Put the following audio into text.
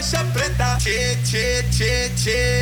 é faixa preta. Tchê, tchê, tchê, tchê.